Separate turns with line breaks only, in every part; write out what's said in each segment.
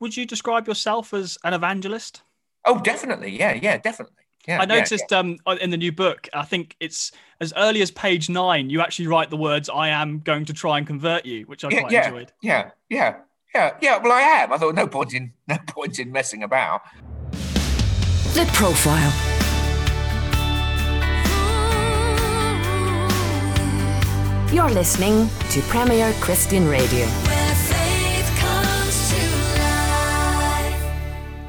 would you describe yourself as an evangelist?
Oh, definitely. Yeah, yeah, definitely. Yeah,
I noticed yeah, yeah. Um, in the new book, I think it's as early as page nine, you actually write the words, I am going to try and convert you, which I
yeah,
quite
yeah,
enjoyed.
Yeah, yeah, yeah, yeah. Well, I am. I thought no point in no point in messing about.
The profile. You're listening to Premier Christian Radio.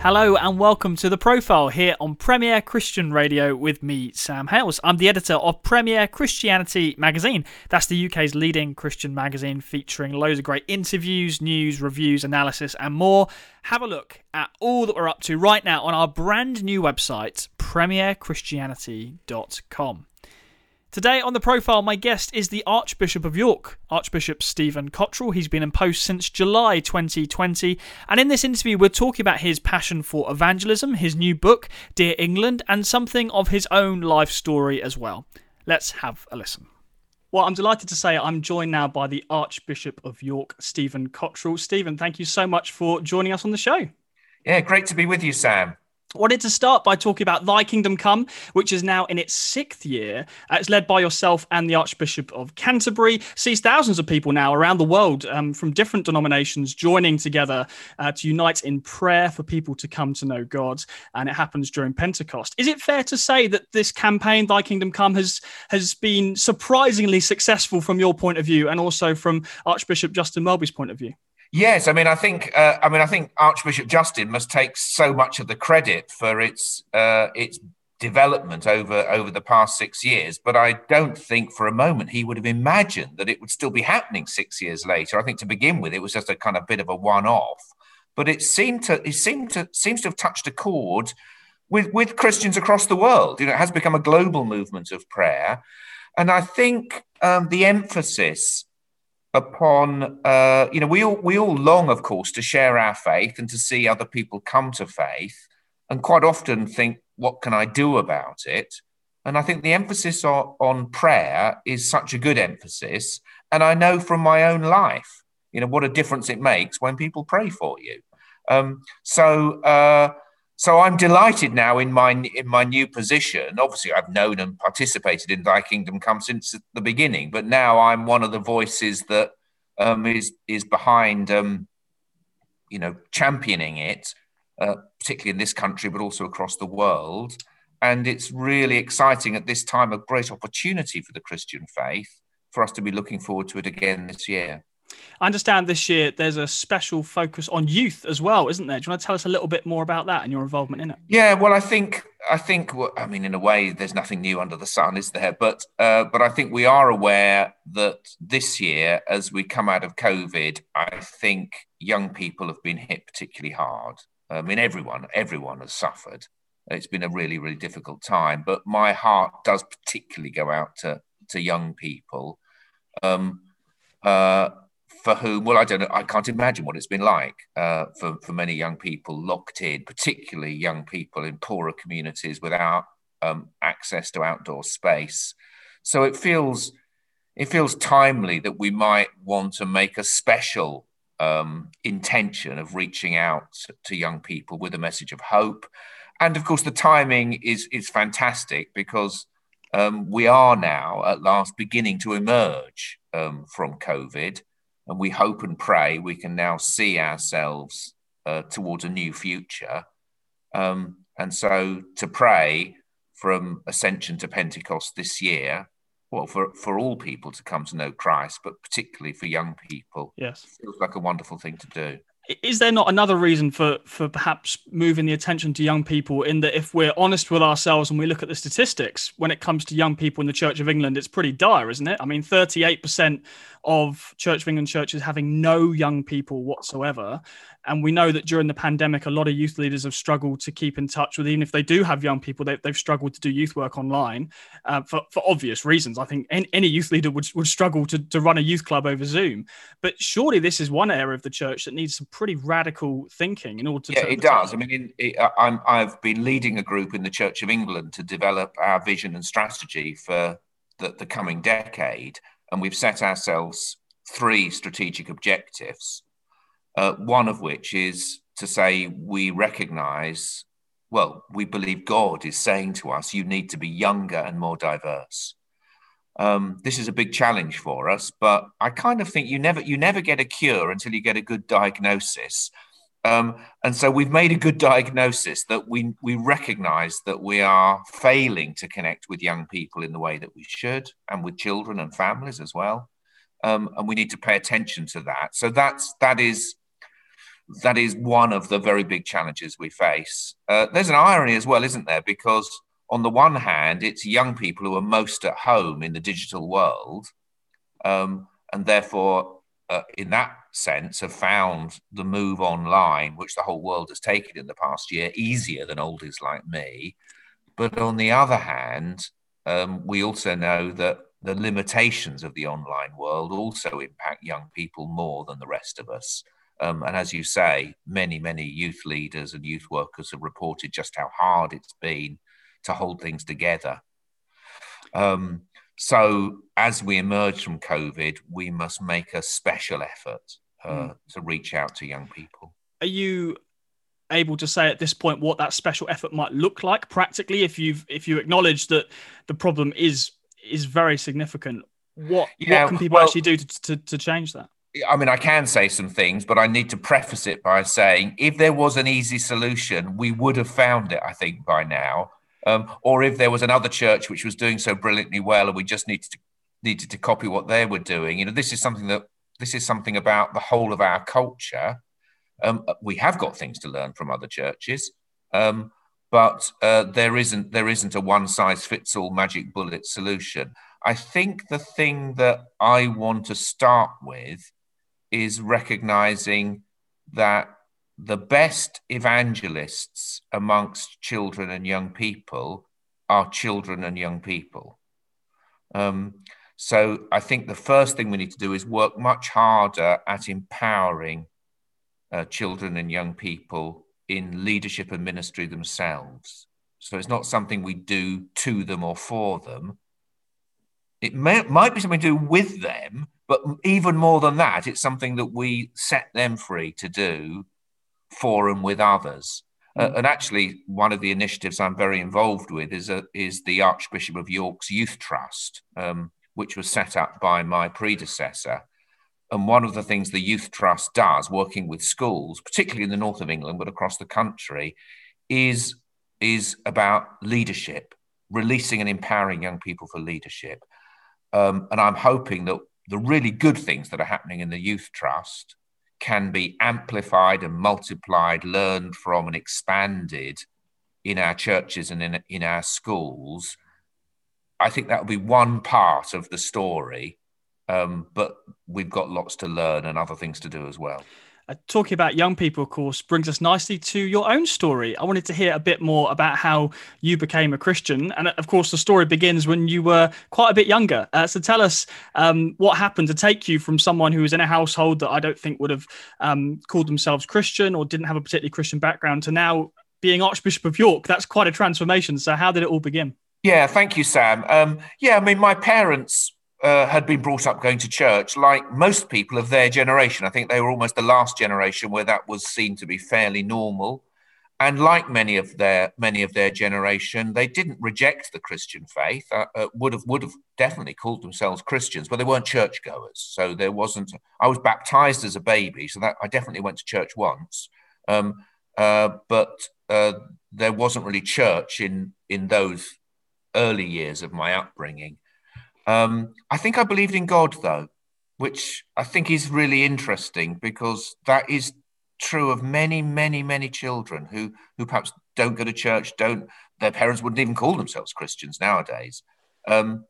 Hello and welcome to The Profile here on Premier Christian Radio with me, Sam Hailes. I'm the editor of Premier Christianity magazine. That's the UK's leading Christian magazine featuring loads of great interviews, news, reviews, analysis, and more. Have a look at all that we're up to right now on our brand new website, premierchristianity.com. Today on the profile, my guest is the Archbishop of York, Archbishop Stephen Cottrell. He's been in post since July 2020. And in this interview, we're talking about his passion for evangelism, his new book, Dear England, and something of his own life story as well. Let's have a listen. Well, I'm delighted to say I'm joined now by the Archbishop of York, Stephen Cottrell. Stephen, thank you so much for joining us on the show.
Yeah, great to be with you, Sam
wanted to start by talking about Thy Kingdom Come, which is now in its sixth year. Uh, it's led by yourself and the Archbishop of Canterbury. Sees thousands of people now around the world um, from different denominations joining together uh, to unite in prayer for people to come to know God. And it happens during Pentecost. Is it fair to say that this campaign, Thy Kingdom Come, has has been surprisingly successful from your point of view, and also from Archbishop Justin Welby's point of view?
Yes, I mean, I think, uh, I mean, I think Archbishop Justin must take so much of the credit for its uh, its development over over the past six years. But I don't think for a moment he would have imagined that it would still be happening six years later. I think to begin with, it was just a kind of bit of a one off. But it seemed to it seemed to seems to have touched a chord with with Christians across the world. You know, it has become a global movement of prayer, and I think um, the emphasis upon uh, you know we all we all long of course to share our faith and to see other people come to faith and quite often think what can i do about it? And i think the emphasis on, on prayer is such a good emphasis. And i know from my own life you know what a difference it makes when people pray for you. Um, so uh, so I'm delighted now in my in my new position. Obviously, I've known and participated in Thy Kingdom Come since the beginning, but now I'm one of the voices that um, is is behind, um, you know, championing it, uh, particularly in this country, but also across the world. And it's really exciting at this time, a great opportunity for the Christian faith for us to be looking forward to it again this year.
I understand this year there's a special focus on youth as well, isn't there? Do you want to tell us a little bit more about that and your involvement in it?
Yeah, well, I think I think I mean in a way there's nothing new under the sun, is there? But uh, but I think we are aware that this year, as we come out of COVID, I think young people have been hit particularly hard. I mean, everyone everyone has suffered. It's been a really really difficult time, but my heart does particularly go out to to young people. Um, uh, for whom, well, I don't know, I can't imagine what it's been like uh, for, for many young people locked in, particularly young people in poorer communities without um, access to outdoor space. So it feels it feels timely that we might want to make a special um, intention of reaching out to young people with a message of hope. And of course, the timing is is fantastic because um, we are now at last beginning to emerge um, from COVID and we hope and pray we can now see ourselves uh, towards a new future. Um, and so to pray from Ascension to Pentecost this year, well, for, for all people to come to know Christ, but particularly for young people,
yes,
feels like a wonderful thing to do
is there not another reason for for perhaps moving the attention to young people in that if we're honest with ourselves and we look at the statistics when it comes to young people in the church of england it's pretty dire isn't it? I mean 38% of church of england churches having no young people whatsoever and we know that during the pandemic, a lot of youth leaders have struggled to keep in touch with, even if they do have young people, they, have struggled to do youth work online uh, for, for obvious reasons. I think any, any youth leader would, would struggle to, to run a youth club over Zoom. But surely this is one area of the church that needs some pretty radical thinking in order to.
Yeah, it does. I mean, in, it, I'm, I've been leading a group in the Church of England to develop our vision and strategy for the, the coming decade. And we've set ourselves three strategic objectives uh, one of which is to say we recognize, well, we believe God is saying to us, you need to be younger and more diverse. Um, this is a big challenge for us, but I kind of think you never you never get a cure until you get a good diagnosis. Um, and so we've made a good diagnosis that we we recognise that we are failing to connect with young people in the way that we should, and with children and families as well. Um, and we need to pay attention to that. So that's that is that is one of the very big challenges we face. Uh, there's an irony as well, isn't there? Because on the one hand, it's young people who are most at home in the digital world, um, and therefore, uh, in that sense, have found the move online, which the whole world has taken in the past year, easier than oldies like me. But on the other hand, um, we also know that the limitations of the online world also impact young people more than the rest of us. Um, and as you say, many, many youth leaders and youth workers have reported just how hard it's been to hold things together. Um, so, as we emerge from COVID, we must make a special effort uh, mm. to reach out to young people.
Are you able to say at this point what that special effort might look like practically? If you've if you acknowledge that the problem is is very significant, what yeah, what can people well, actually do to, to, to change that?
I mean, I can say some things, but I need to preface it by saying if there was an easy solution, we would have found it, I think, by now. Um, or if there was another church which was doing so brilliantly well and we just needed to needed to copy what they were doing. You know, this is something that this is something about the whole of our culture. Um, we have got things to learn from other churches, um, but uh, there isn't there isn't a one size fits all magic bullet solution. I think the thing that I want to start with is recognizing that the best evangelists amongst children and young people are children and young people. Um, so I think the first thing we need to do is work much harder at empowering uh, children and young people in leadership and ministry themselves. So it's not something we do to them or for them. It may, might be something to do with them, but even more than that, it's something that we set them free to do for and with others. Uh, mm. and actually, one of the initiatives I'm very involved with is a, is the Archbishop of York's Youth Trust, um, which was set up by my predecessor. And one of the things the Youth Trust does, working with schools, particularly in the north of England, but across the country, is is about leadership, releasing and empowering young people for leadership. Um, and I'm hoping that the really good things that are happening in the Youth Trust can be amplified and multiplied, learned from, and expanded in our churches and in, in our schools, I think that will be one part of the story. Um, but we've got lots to learn and other things to do as well.
Uh, talking about young people, of course, brings us nicely to your own story. I wanted to hear a bit more about how you became a Christian. And of course, the story begins when you were quite a bit younger. Uh, so tell us um, what happened to take you from someone who was in a household that I don't think would have um, called themselves Christian or didn't have a particularly Christian background to now being Archbishop of York. That's quite a transformation. So, how did it all begin?
Yeah, thank you, Sam. Um, yeah, I mean, my parents uh, had been brought up going to church, like most people of their generation. I think they were almost the last generation where that was seen to be fairly normal. And like many of their many of their generation, they didn't reject the Christian faith. Uh, uh, would have would have definitely called themselves Christians, but they weren't churchgoers. So there wasn't. I was baptized as a baby, so that I definitely went to church once. Um, uh, but uh, there wasn't really church in in those early years of my upbringing. Um, I think I believed in God, though, which I think is really interesting because that is true of many, many, many children who who perhaps don't go to church, don't their parents wouldn't even call themselves Christians nowadays, um,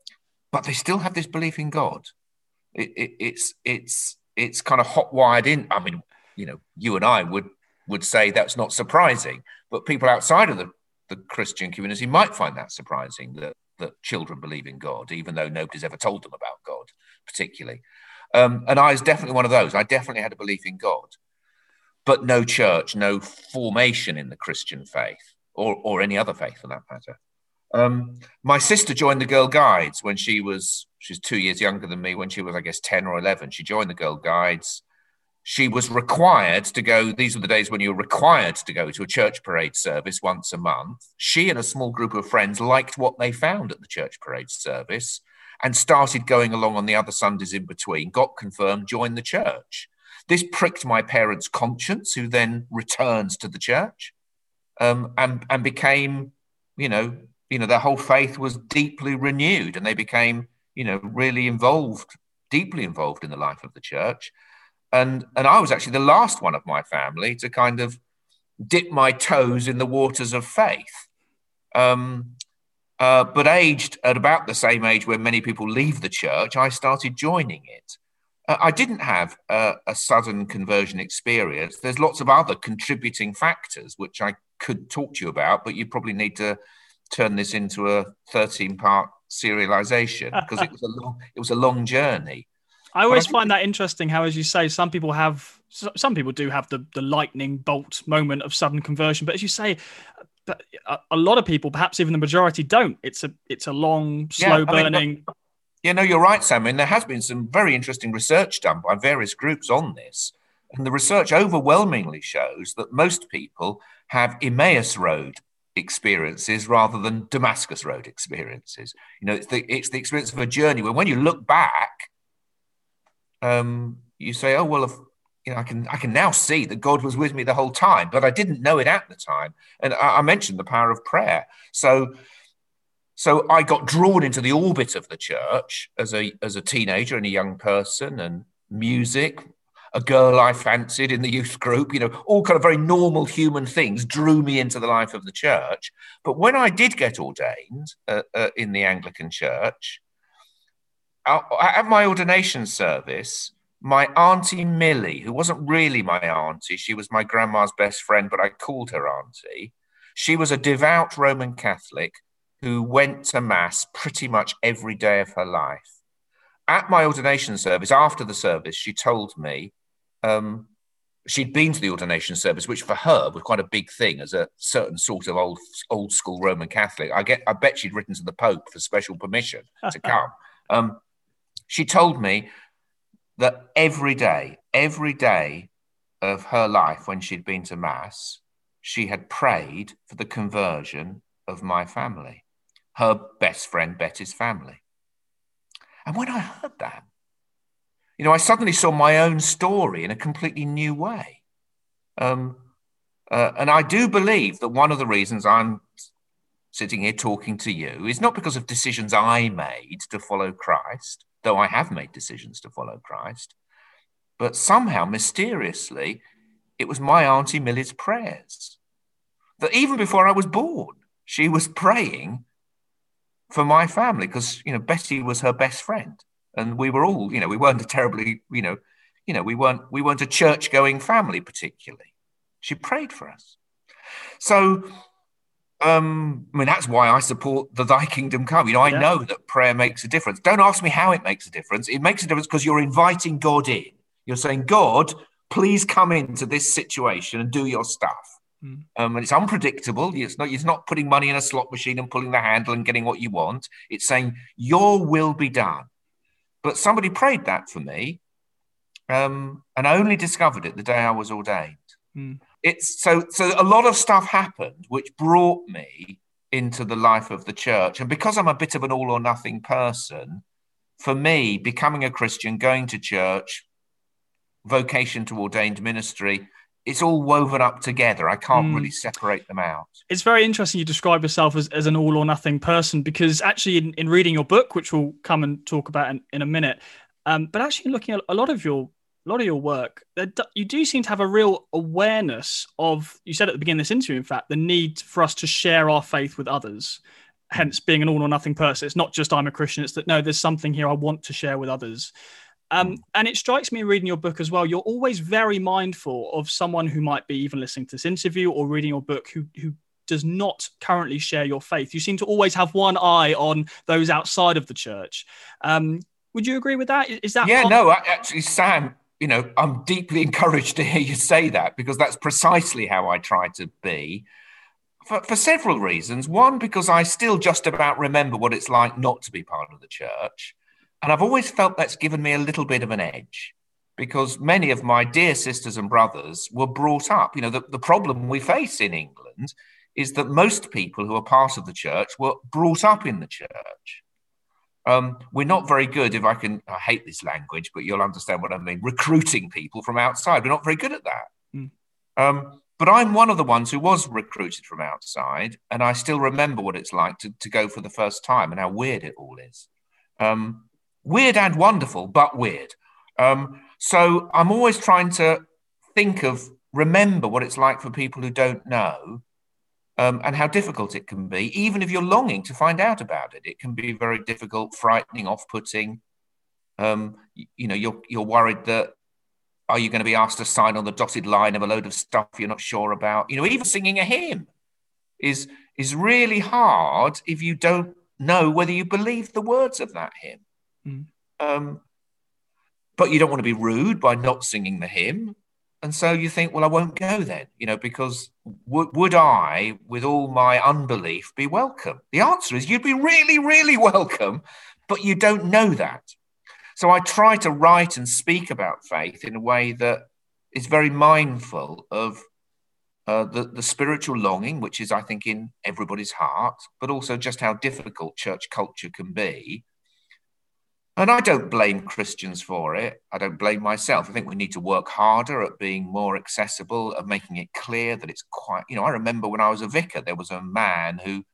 but they still have this belief in God. It, it, it's it's it's kind of hot wired in. I mean, you know, you and I would would say that's not surprising, but people outside of the the Christian community might find that surprising that that children believe in God, even though nobody's ever told them about God, particularly. Um, and I was definitely one of those. I definitely had a belief in God, but no church, no formation in the Christian faith or, or any other faith for that matter. Um, my sister joined the Girl Guides when she was she's two years younger than me. When she was, I guess, ten or eleven, she joined the Girl Guides. She was required to go. These were the days when you were required to go to a church parade service once a month. She and a small group of friends liked what they found at the church parade service and started going along on the other Sundays in between, got confirmed, joined the church. This pricked my parents' conscience, who then returns to the church um, and, and became, you know, you know, their whole faith was deeply renewed and they became, you know, really involved, deeply involved in the life of the church and and I was actually the last one of my family to kind of dip my toes in the waters of faith. Um, uh, but aged at about the same age when many people leave the church, I started joining it. Uh, I didn't have a, a sudden conversion experience. There's lots of other contributing factors which I could talk to you about, but you probably need to turn this into a 13 part serialization because it was a long it was a long journey.
I always find that interesting how, as you say, some people have, some people do have the, the lightning bolt moment of sudden conversion. But as you say, but uh, a, lot of people, perhaps even the majority, don't. It's a it's a long, slow yeah, burning. Mean,
yeah, no, you're right, Sam. And there has been some very interesting research done by various groups on this. And the research overwhelmingly shows that most people have Emmaus Road experiences rather than Damascus Road experiences. You know, it's the, it's the experience of a journey where when you look back, um, you say, "Oh well, if, you know, I can I can now see that God was with me the whole time, but I didn't know it at the time." And I, I mentioned the power of prayer. So, so I got drawn into the orbit of the church as a as a teenager and a young person, and music, a girl I fancied in the youth group, you know, all kind of very normal human things drew me into the life of the church. But when I did get ordained uh, uh, in the Anglican Church, at my ordination service, my auntie Millie, who wasn't really my auntie, she was my grandma's best friend, but I called her auntie. She was a devout Roman Catholic who went to mass pretty much every day of her life. At my ordination service, after the service, she told me um, she'd been to the ordination service, which for her was quite a big thing as a certain sort of old old school Roman Catholic. I get, I bet she'd written to the Pope for special permission to come. Um, she told me that every day, every day of her life when she'd been to Mass, she had prayed for the conversion of my family, her best friend Betty's family. And when I heard that, you know, I suddenly saw my own story in a completely new way. Um, uh, and I do believe that one of the reasons I'm sitting here talking to you is not because of decisions I made to follow Christ, though I have made decisions to follow Christ. But somehow, mysteriously, it was my Auntie Millie's prayers. That even before I was born, she was praying for my family because, you know, Betty was her best friend. And we were all, you know, we weren't a terribly, you know, you know, we weren't we weren't a church going family particularly. She prayed for us. So um, I mean, that's why I support the Thy Kingdom Come. You know, I yeah. know that prayer makes a difference. Don't ask me how it makes a difference. It makes a difference because you're inviting God in. You're saying, God, please come into this situation and do your stuff. Mm. Um, and it's unpredictable. It's not. It's not putting money in a slot machine and pulling the handle and getting what you want. It's saying, Your will be done. But somebody prayed that for me, um, and I only discovered it the day I was ordained. Mm it's so so a lot of stuff happened which brought me into the life of the church. And because i'm a bit of an all or nothing person for me becoming a christian going to church vocation to ordained ministry it's all woven up together. I can't mm. really separate them out.
It's very interesting you describe yourself as, as an all or nothing person because actually in, in reading your book which we'll come and talk about in, in a minute um, but actually looking at a lot of your a lot of your work, you do seem to have a real awareness of, you said at the beginning of this interview, in fact, the need for us to share our faith with others. Hence, being an all or nothing person. It's not just I'm a Christian, it's that no, there's something here I want to share with others. Um, and it strikes me reading your book as well, you're always very mindful of someone who might be even listening to this interview or reading your book who, who does not currently share your faith. You seem to always have one eye on those outside of the church. Um, would you agree with that? Is that
yeah? No, actually, Sam you know, I'm deeply encouraged to hear you say that because that's precisely how I try to be for, for several reasons. One, because I still just about remember what it's like not to be part of the church. And I've always felt that's given me a little bit of an edge. because many of my dear sisters and brothers were brought up. You know, the, the problem we face in England is that most people who are part of the church were brought up in the church. Um, we're not very good, if I can, I hate this language, but you'll understand what I mean, recruiting people from outside. We're not very good at that. Mm. Um, but I'm one of the ones who was recruited from outside, and I still remember what it's like to, to go for the first time and how weird it all is. Um, weird and wonderful, but weird. Um, so I'm always trying to think of, remember what it's like for people who don't know um, and how difficult it can be, even if you're longing to find out about it. It can be very difficult, frightening, off-putting. Um, you, you, know, you're you're worried that are you going to be asked to sign on the dotted line of a load of stuff you're not sure about? You know, even singing a hymn is is really hard if you don't know whether you believe the words of that hymn. Mm. Um, but you don't want to be rude by not singing the hymn. And so you think, well, I won't go then, you know, because w- would I, with all my unbelief, be welcome? The answer is you'd be really, really welcome, but you don't know that. So I try to write and speak about faith in a way that is very mindful of uh, the, the spiritual longing, which is, I think, in everybody's heart, but also just how difficult church culture can be and I don't blame Christians for it. I don't blame myself. I think we need to work harder at being more accessible, at making it clear that it's quite, you know, I remember when I was a vicar, there was a man who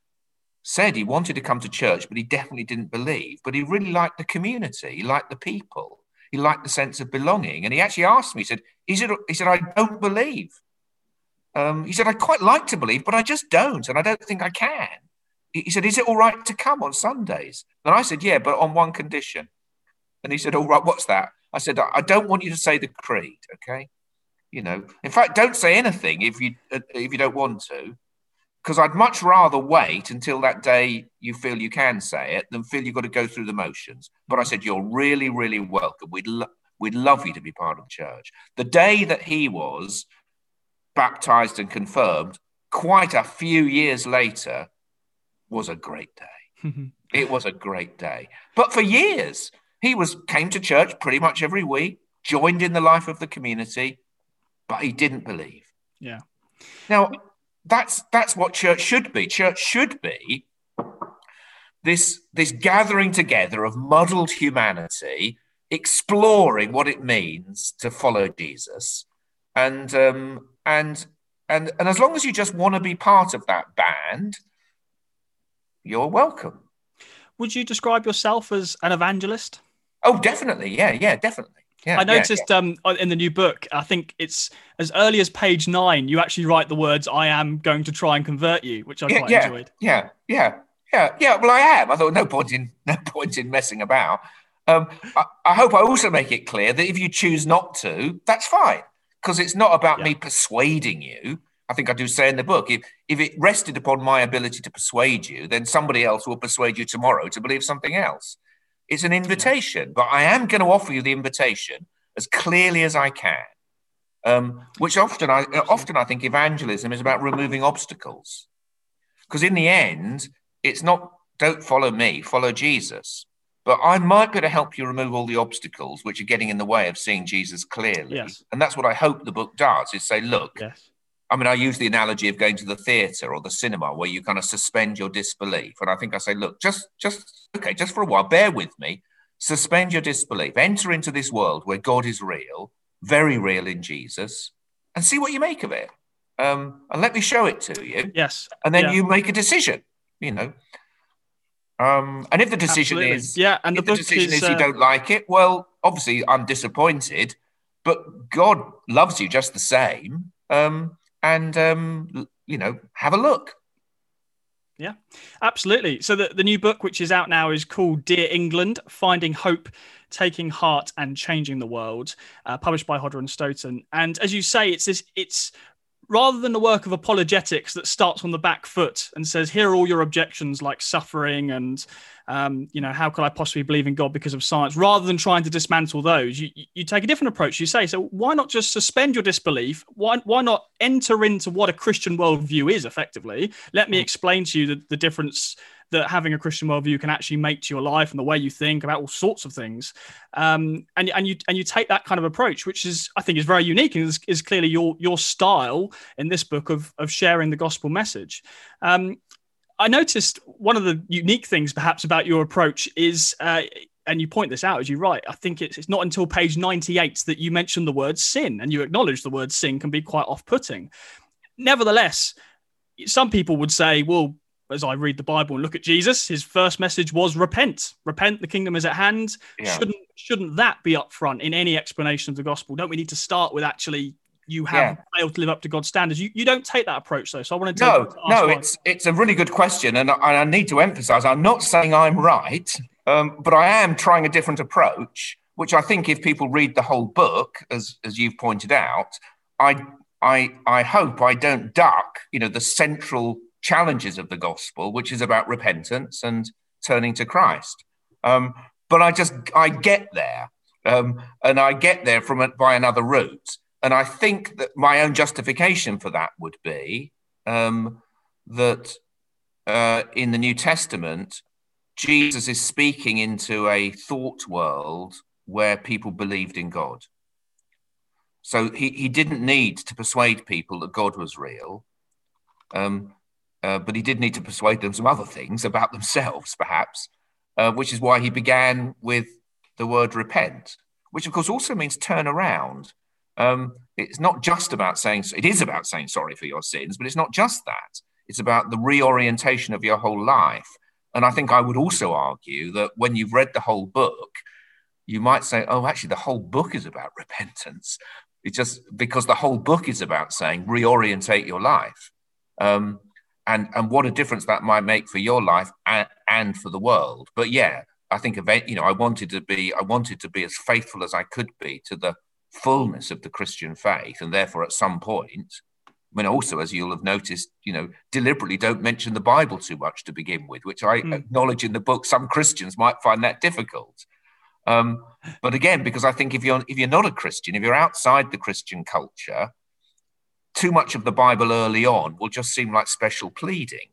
said he wanted to come to church, but he definitely didn't believe. But he really liked the community, he liked the people, he liked the sense of belonging. And he actually asked me, he said, Is it, he said, I don't believe. Um, he said, I quite like to believe, but I just don't. And I don't think I can. He said, Is it all right to come on Sundays? And I said, Yeah, but on one condition. And he said, All right, what's that? I said, I don't want you to say the creed, okay? You know, in fact, don't say anything if you uh, if you don't want to, because I'd much rather wait until that day you feel you can say it than feel you've got to go through the motions. But I said, You're really, really welcome. We'd, lo- we'd love you to be part of the church. The day that he was baptized and confirmed, quite a few years later, was a great day. it was a great day. But for years, he was came to church pretty much every week, joined in the life of the community, but he didn't believe.
Yeah.
Now, that's that's what church should be. Church should be this this gathering together of muddled humanity, exploring what it means to follow Jesus, and um, and and and as long as you just want to be part of that band, you're welcome.
Would you describe yourself as an evangelist?
Oh, definitely. Yeah, yeah, definitely. Yeah,
I noticed yeah, yeah. um in the new book, I think it's as early as page nine, you actually write the words "I am going to try and convert you," which I quite enjoyed.
Yeah, yeah, yeah, yeah. Well, I am. I thought no point in no point in messing about. Um, I, I, hope I also make it clear that if you choose not to, that's fine because it's not about me persuading you. I think I do say in the book, if if it rested upon my ability to persuade you, then somebody else will persuade you tomorrow to believe something else. It's an invitation, but I am going to offer you the invitation as clearly as I can. Um, which often I often I think evangelism is about removing obstacles, because in the end, it's not don't follow me, follow Jesus. But I might be able to help you remove all the obstacles which are getting in the way of seeing Jesus clearly.
Yes.
And that's what I hope the book does: is say, look,
yes.
I mean, I use the analogy of going to the theatre or the cinema where you kind of suspend your disbelief. And I think I say, look, just, just, okay, just for a while, bear with me, suspend your disbelief, enter into this world where God is real, very real in Jesus, and see what you make of it. Um, and let me show it to you.
Yes.
And then
yeah.
you make a decision, you know. Um, and if the decision
Absolutely.
is,
yeah, and the,
the decision
is,
is, you
uh,
don't like it, well, obviously I'm disappointed, but God loves you just the same. Um, and um, you know have a look.
Yeah, absolutely. So the, the new book, which is out now, is called Dear England: Finding Hope, Taking Heart, and Changing the World, uh, published by Hodder and Stoughton. And as you say, it's this, it's rather than the work of apologetics that starts on the back foot and says, here are all your objections like suffering and, um, you know, how could I possibly believe in God because of science, rather than trying to dismantle those, you, you take a different approach. You say, so why not just suspend your disbelief? Why, why not enter into what a Christian worldview is effectively? Let me mm. explain to you the, the difference that having a Christian worldview can actually make to your life and the way you think about all sorts of things. Um, and and you and you take that kind of approach, which is I think is very unique and is, is clearly your your style in this book of of sharing the gospel message. Um, I noticed one of the unique things, perhaps, about your approach is, uh, and you point this out as you write. I think it's, it's not until page 98 that you mention the word sin and you acknowledge the word sin can be quite off putting. Nevertheless, some people would say, well, as I read the Bible and look at Jesus, his first message was repent. Repent, the kingdom is at hand. Yeah. Shouldn't shouldn't that be up front in any explanation of the gospel? Don't we need to start with actually you have yeah. failed to live up to God's standards. You, you don't take that approach though. So I wanted to
no, no. It's it's a really good question, and I, and I need to emphasise. I'm not saying I'm right, um, but I am trying a different approach, which I think if people read the whole book, as as you've pointed out, I I I hope I don't duck, you know, the central challenges of the gospel, which is about repentance and turning to Christ. Um, but I just I get there, um, and I get there from by another route. And I think that my own justification for that would be um, that uh, in the New Testament, Jesus is speaking into a thought world where people believed in God. So he, he didn't need to persuade people that God was real, um, uh, but he did need to persuade them some other things about themselves, perhaps, uh, which is why he began with the word repent, which of course also means turn around. Um, it's not just about saying, it is about saying sorry for your sins, but it's not just that. It's about the reorientation of your whole life. And I think I would also argue that when you've read the whole book, you might say, oh, actually, the whole book is about repentance. It's just because the whole book is about saying reorientate your life. Um, and, and what a difference that might make for your life and, and for the world. But yeah, I think event, you know, I wanted to be, I wanted to be as faithful as I could be to the fullness of the Christian faith, and therefore at some point, I mean, also as you'll have noticed, you know, deliberately don't mention the Bible too much to begin with, which I mm. acknowledge in the book. Some Christians might find that difficult. Um, but again, because I think if you're if you're not a Christian, if you're outside the Christian culture, too much of the Bible early on will just seem like special pleading.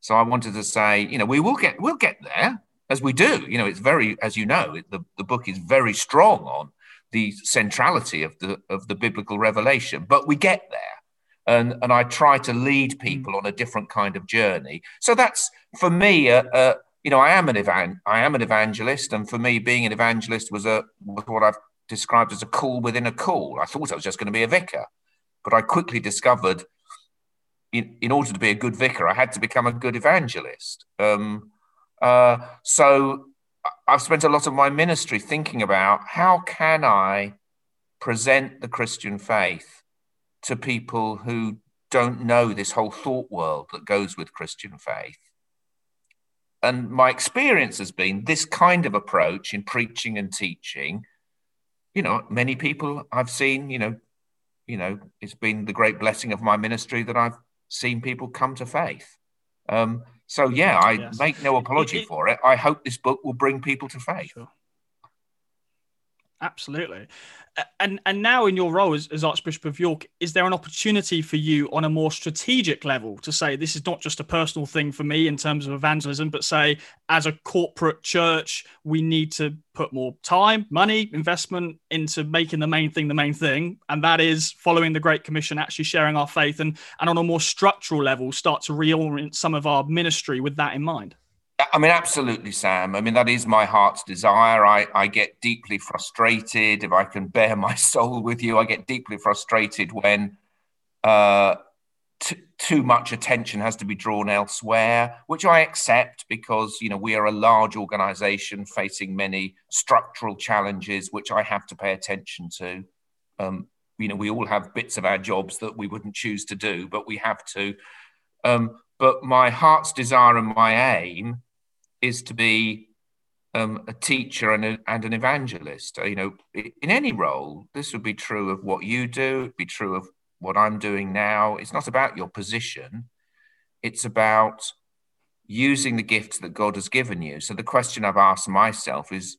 So I wanted to say, you know, we will get we'll get there as we do. You know, it's very, as you know, the, the book is very strong on the centrality of the of the biblical revelation. But we get there. And, and I try to lead hmm. people on a different kind of journey. So that's for me, uh, uh, you know, I am an evan- I am an evangelist, and for me, being an evangelist was a was what I've described as a call within a call. I thought I was just going to be a vicar, but I quickly discovered, in, in order to be a good vicar, I had to become a good evangelist. Um, uh, so I've spent a lot of my ministry thinking about how can I present the Christian faith to people who don't know this whole thought world that goes with Christian faith. And my experience has been this kind of approach in preaching and teaching. You know, many people I've seen, you know, you know, it's been the great blessing of my ministry that I've seen people come to faith. Um, so yeah, I yes. make no apology it, it, for it. I hope this book will bring people to faith. Sure.
Absolutely. And and now in your role as, as, Archbishop of York, is there an opportunity for you on a more strategic level to say this is not just a personal thing for me in terms of evangelism, but say as a corporate church, we need to put more time, money, investment into making the main thing the main thing, and that is following the Great Commission, actually sharing our faith, and and on a more structural level, start to reorient some of our ministry with that in mind.
I mean, absolutely, Sam. I mean, that is my heart's desire. I, I get deeply frustrated. If I can bear my soul with you, I get deeply frustrated when uh, t- too much attention has to be drawn elsewhere, which I accept because, you know, we are a large organization facing many structural challenges, which I have to pay attention to. Um, you know, we all have bits of our jobs that we wouldn't choose to do, but we have to. Um, but my heart's desire and my aim is to be um, a teacher and, a, and an evangelist. You know, in any role, this would be true of what you do, it'd be true of what I'm doing now. It's not about your position, it's about using the gifts that God has given you. So the question I've asked myself is,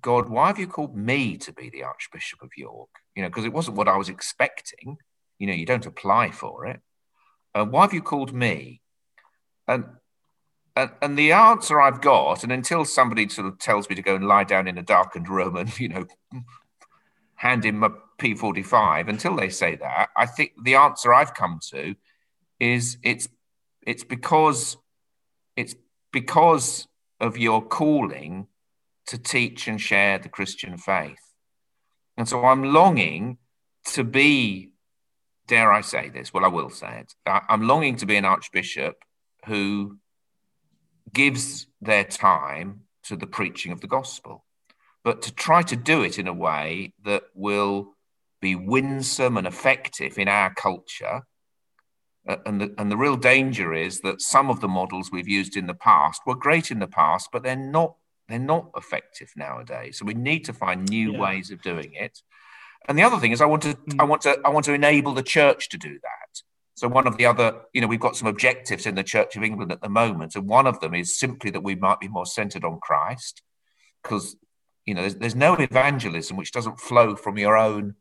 God, why have you called me to be the Archbishop of York? You know, because it wasn't what I was expecting. You know, you don't apply for it. Uh, why have you called me? And and, and the answer I've got, and until somebody sort of tells me to go and lie down in a darkened room and you know hand in my P45, until they say that, I think the answer I've come to is it's it's because it's because of your calling to teach and share the Christian faith. And so I'm longing to be, dare I say this? Well, I will say it. I'm longing to be an archbishop who gives their time to the preaching of the gospel, but to try to do it in a way that will be winsome and effective in our culture. Uh, and, the, and the real danger is that some of the models we've used in the past were great in the past, but they're not they're not effective nowadays. So we need to find new yeah. ways of doing it. And the other thing is, I want to, mm. I want to, I want to enable the church to do that. So one of the other, you know, we've got some objectives in the Church of England at the moment, and one of them is simply that we might be more centered on Christ, because you know, there's, there's no evangelism which doesn't flow from your own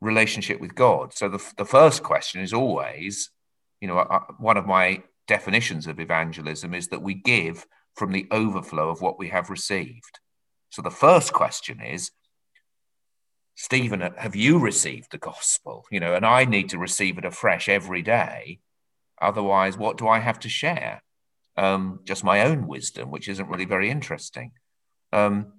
relationship with God. So the the first question is always, you know, uh, one of my definitions of evangelism is that we give from the overflow of what we have received. So the first question is, Stephen, have you received the gospel? You know, and I need to receive it afresh every day. Otherwise, what do I have to share? Um, just my own wisdom, which isn't really very interesting. Um,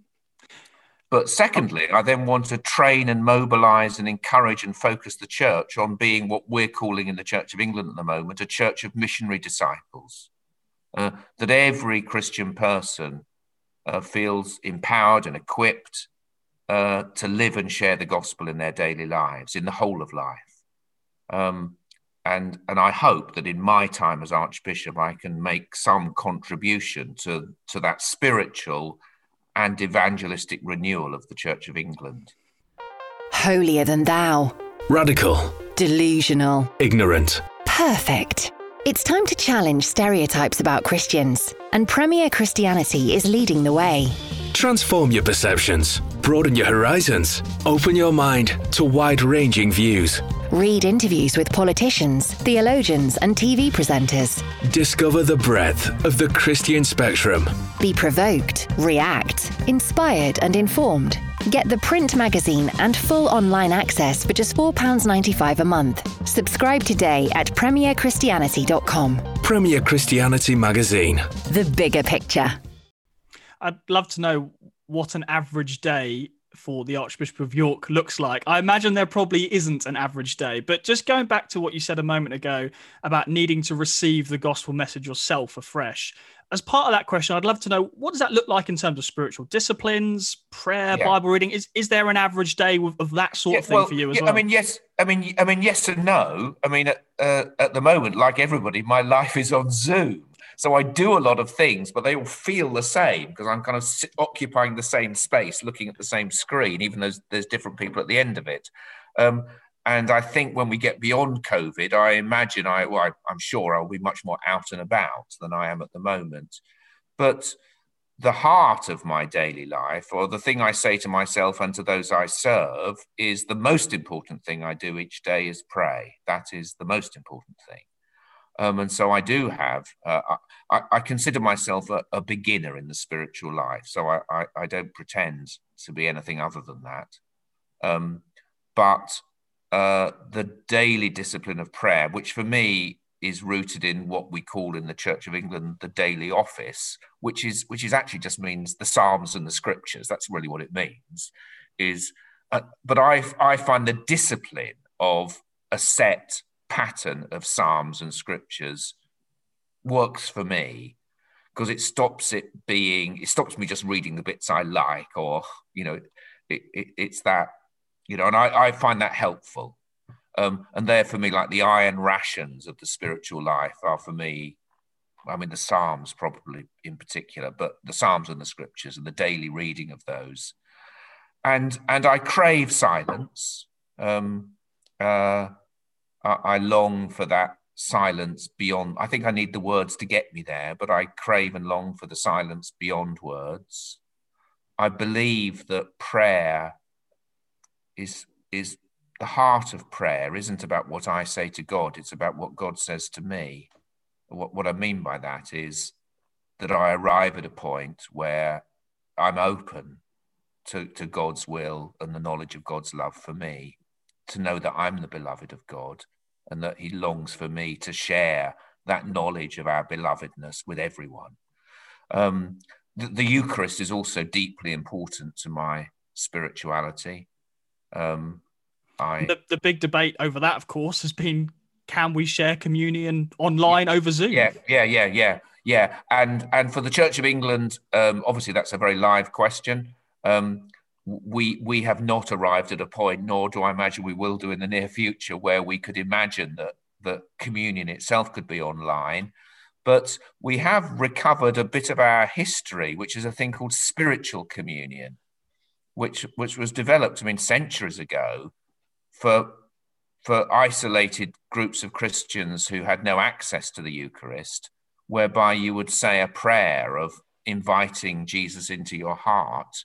but secondly, I then want to train and mobilize and encourage and focus the church on being what we're calling in the Church of England at the moment a church of missionary disciples. Uh, that every Christian person uh, feels empowered and equipped uh, to live and share the gospel in their daily lives, in the whole of life. Um, and and I hope that in my time as Archbishop, I can make some contribution to to that spiritual and evangelistic renewal of the Church of England.
Holier than thou.
Radical.
Delusional.
Ignorant.
Perfect. It's time to challenge stereotypes about Christians, and Premier Christianity is leading the way.
Transform your perceptions, broaden your horizons, open your mind to wide ranging views.
Read interviews with politicians, theologians, and TV presenters.
Discover the breadth of the Christian spectrum.
Be provoked, react, inspired, and informed. Get the print magazine and full online access for just £4.95 a month. Subscribe today at premierchristianity.com.
Premier Christianity Magazine.
The bigger picture.
I'd love to know what an average day for the Archbishop of York looks like. I imagine there probably isn't an average day, but just going back to what you said a moment ago about needing to receive the gospel message yourself afresh. As part of that question, I'd love to know what does that look like in terms of spiritual disciplines, prayer, yeah. Bible reading? Is is there an average day of, of that sort
yeah,
of thing
well,
for you as
yeah,
well?
I mean, yes. I mean, I mean, yes and no. I mean, uh, at the moment, like everybody, my life is on Zoom. So I do a lot of things, but they all feel the same because I'm kind of occupying the same space, looking at the same screen, even though there's, there's different people at the end of it. Um, and I think when we get beyond COVID, I imagine I, well, I, am sure I'll be much more out and about than I am at the moment. But the heart of my daily life, or the thing I say to myself and to those I serve, is the most important thing I do each day is pray. That is the most important thing. Um, and so I do have, uh, I, I, consider myself a, a, beginner in the spiritual life. So I, I, I, don't pretend to be anything other than that. Um, but uh, the daily discipline of prayer, which for me is rooted in what we call in the Church of England the daily office, which is which is actually just means the Psalms and the Scriptures. That's really what it means. Is uh, but I I find the discipline of a set pattern of Psalms and scriptures works for me because it stops it being, it stops me just reading the bits I like, or, you know, it, it, it's that, you know, and I, I find that helpful. Um, and they're for me like the iron rations of the spiritual life are for me I mean, the Psalms probably in particular, but the Psalms and the Scriptures and the daily reading of those, and and I crave silence. Um, uh, I, I long for that silence beyond. I think I need the words to get me there, but I crave and long for the silence beyond words. I believe that prayer is is the heart of prayer isn't about what I say to God, it's about what God says to me. What, what I mean by that is that I arrive at a point where I'm open to, to God's will and the knowledge of God's love for me, to know that I'm the beloved of God and that He longs for me to share that knowledge of our belovedness with everyone. Um, the, the, Eucharist is also deeply important to my spirituality. Um,
I, the, the big debate over that, of course, has been can we share communion online
yeah,
over Zoom?
Yeah, yeah, yeah, yeah, yeah. And and for the Church of England, um, obviously that's a very live question. Um, we we have not arrived at a point, nor do I imagine we will do in the near future, where we could imagine that that communion itself could be online. But we have recovered a bit of our history, which is a thing called spiritual communion, which which was developed, I mean, centuries ago, for for isolated groups of Christians who had no access to the Eucharist, whereby you would say a prayer of inviting Jesus into your heart.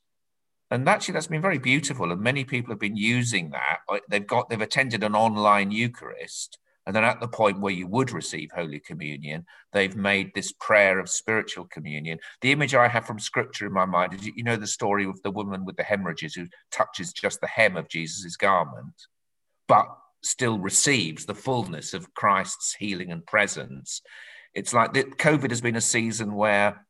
And actually that's been very beautiful and many people have been using that. They've got they've attended an online eucharist and then at the point where you would receive holy communion they've made this prayer of spiritual communion. The image i have from scripture in my mind is you know the story of the woman with the hemorrhages who touches just the hem of Jesus' garment but still receives the fullness of christ's healing and presence. It's like that covid has been a season where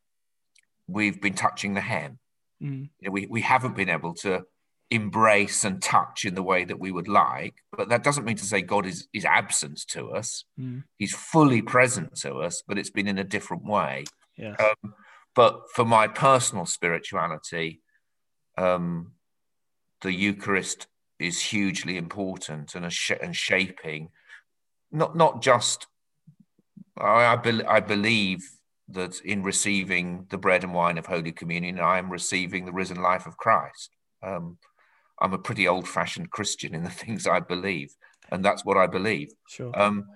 we've been touching the hem. Mm. You know, we, we haven't been able to embrace and touch in the way that we would like, but that doesn't mean to say God is, is absent to us. Mm. He's fully present to us, but it's been in a different way.
Yes. Um,
but for my personal spirituality, um, the Eucharist is hugely important and, sh- and shaping, not not just. I, I, be- I believe that in receiving the bread and wine of Holy Communion, I am receiving the risen life of Christ. Um, I'm a pretty old fashioned Christian in the things I believe, and that's what I believe
sure.
um,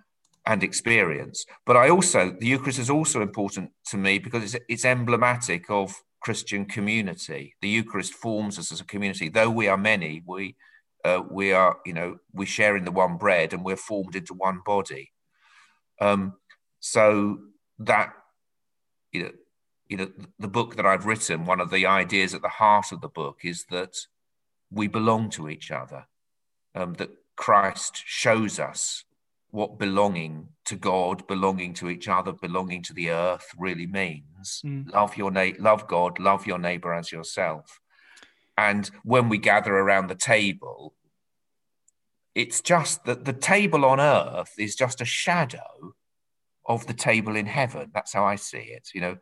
and experience. But I also, the Eucharist is also important to me because it's, it's emblematic of Christian community. The Eucharist forms us as a community. Though we are many, we, uh, we are, you know, we share in the one bread and we're formed into one body. Um, so that you know, you know, the book that I've written, one of the ideas at the heart of the book is that we belong to each other, um, that Christ shows us what belonging to God, belonging to each other, belonging to the earth really means. Mm. Love your na- love God, love your neighbor as yourself. And when we gather around the table, it's just that the table on earth is just a shadow of the table in heaven. That's how I see it. You know,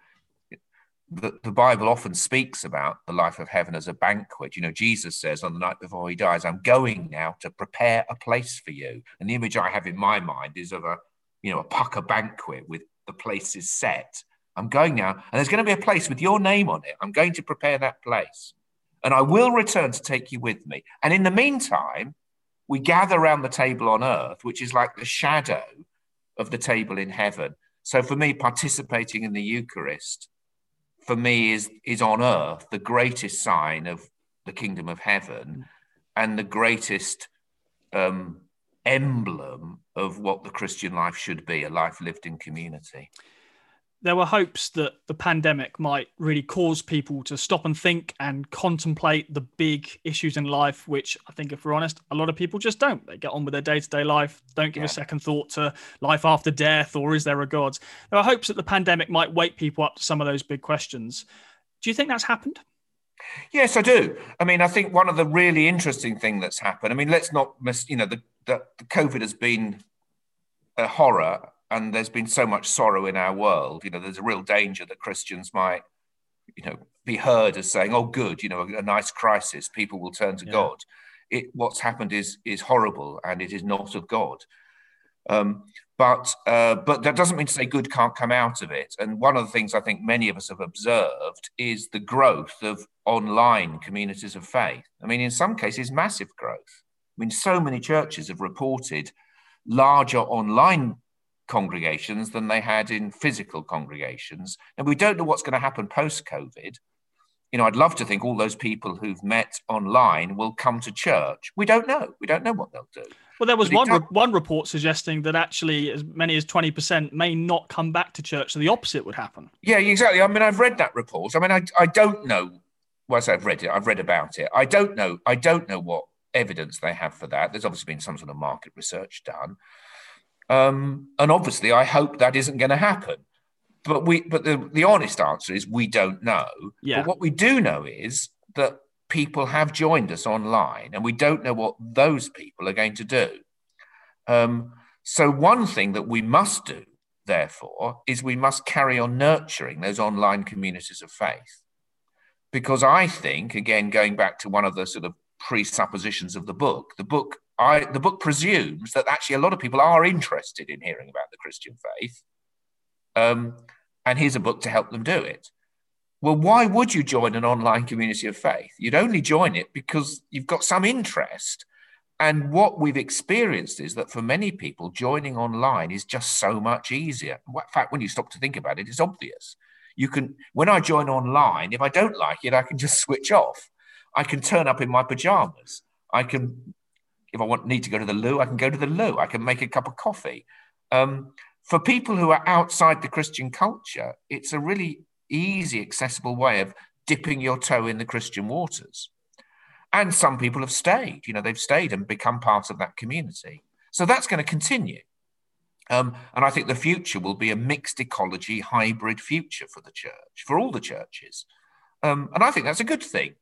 the, the Bible often speaks about the life of heaven as a banquet. You know, Jesus says on the night before he dies, I'm going now to prepare a place for you. And the image I have in my mind is of a, you know, a pucker banquet with the places set. I'm going now, and there's going to be a place with your name on it. I'm going to prepare that place. And I will return to take you with me. And in the meantime, we gather around the table on earth, which is like the shadow of the table in heaven. So for me, participating in the Eucharist, for me, is is on earth the greatest sign of the kingdom of heaven, and the greatest um, emblem of what the Christian life should be—a life lived in community
there were hopes that the pandemic might really cause people to stop and think and contemplate the big issues in life, which I think, if we're honest, a lot of people just don't. They get on with their day to day life, don't give yeah. a second thought to life after death or is there a God? There are hopes that the pandemic might wake people up to some of those big questions. Do you think that's happened?
Yes, I do. I mean, I think one of the really interesting thing that's happened. I mean, let's not miss. You know, the, the, the COVID has been a horror and there's been so much sorrow in our world. You know, there's a real danger that Christians might, you know, be heard as saying, "Oh, good, you know, a, a nice crisis. People will turn to yeah. God." It, what's happened is is horrible, and it is not of God. Um, but uh, but that doesn't mean to say good can't come out of it. And one of the things I think many of us have observed is the growth of online communities of faith. I mean, in some cases, massive growth. I mean, so many churches have reported larger online congregations than they had in physical congregations. And we don't know what's going to happen post COVID. You know, I'd love to think all those people who've met online will come to church. We don't know. We don't know what they'll do.
Well, there was one re- one report suggesting that actually as many as twenty percent may not come back to church, so the opposite would happen.
Yeah, exactly. I mean, I've read that report. I mean, I I don't know. Well, I've read it. I've read about it. I don't know. I don't know what evidence they have for that. There's obviously been some sort of market research done, um, and obviously, I hope that isn't going to happen. But we, but the the honest answer is we don't know.
Yeah.
But what we do know is that people have joined us online, and we don't know what those people are going to do. Um, so, one thing that we must do, therefore, is we must carry on nurturing those online communities of faith. Because I think, again, going back to one of the sort of presuppositions of the book, the book I, the book presumes that actually a lot of people are interested in hearing about the Christian faith. Um, and here's a book to help them do it. Well, why would you join an online community of faith? You'd only join it because you've got some interest. And what we've experienced is that for many people, joining online is just so much easier. In fact, when you stop to think about it, it's obvious. You can, when I join online, if I don't like it, I can just switch off. I can turn up in my pajamas. I can, if I want need to go to the loo, I can go to the loo. I can make a cup of coffee. Um, for people who are outside the Christian culture, it's a really easy, accessible way of dipping your toe in the Christian waters. And some people have stayed, you know, they've stayed and become part of that community. So that's going to continue. Um, and I think the future will be a mixed ecology, hybrid future for the church, for all the churches. Um, and I think that's a good thing.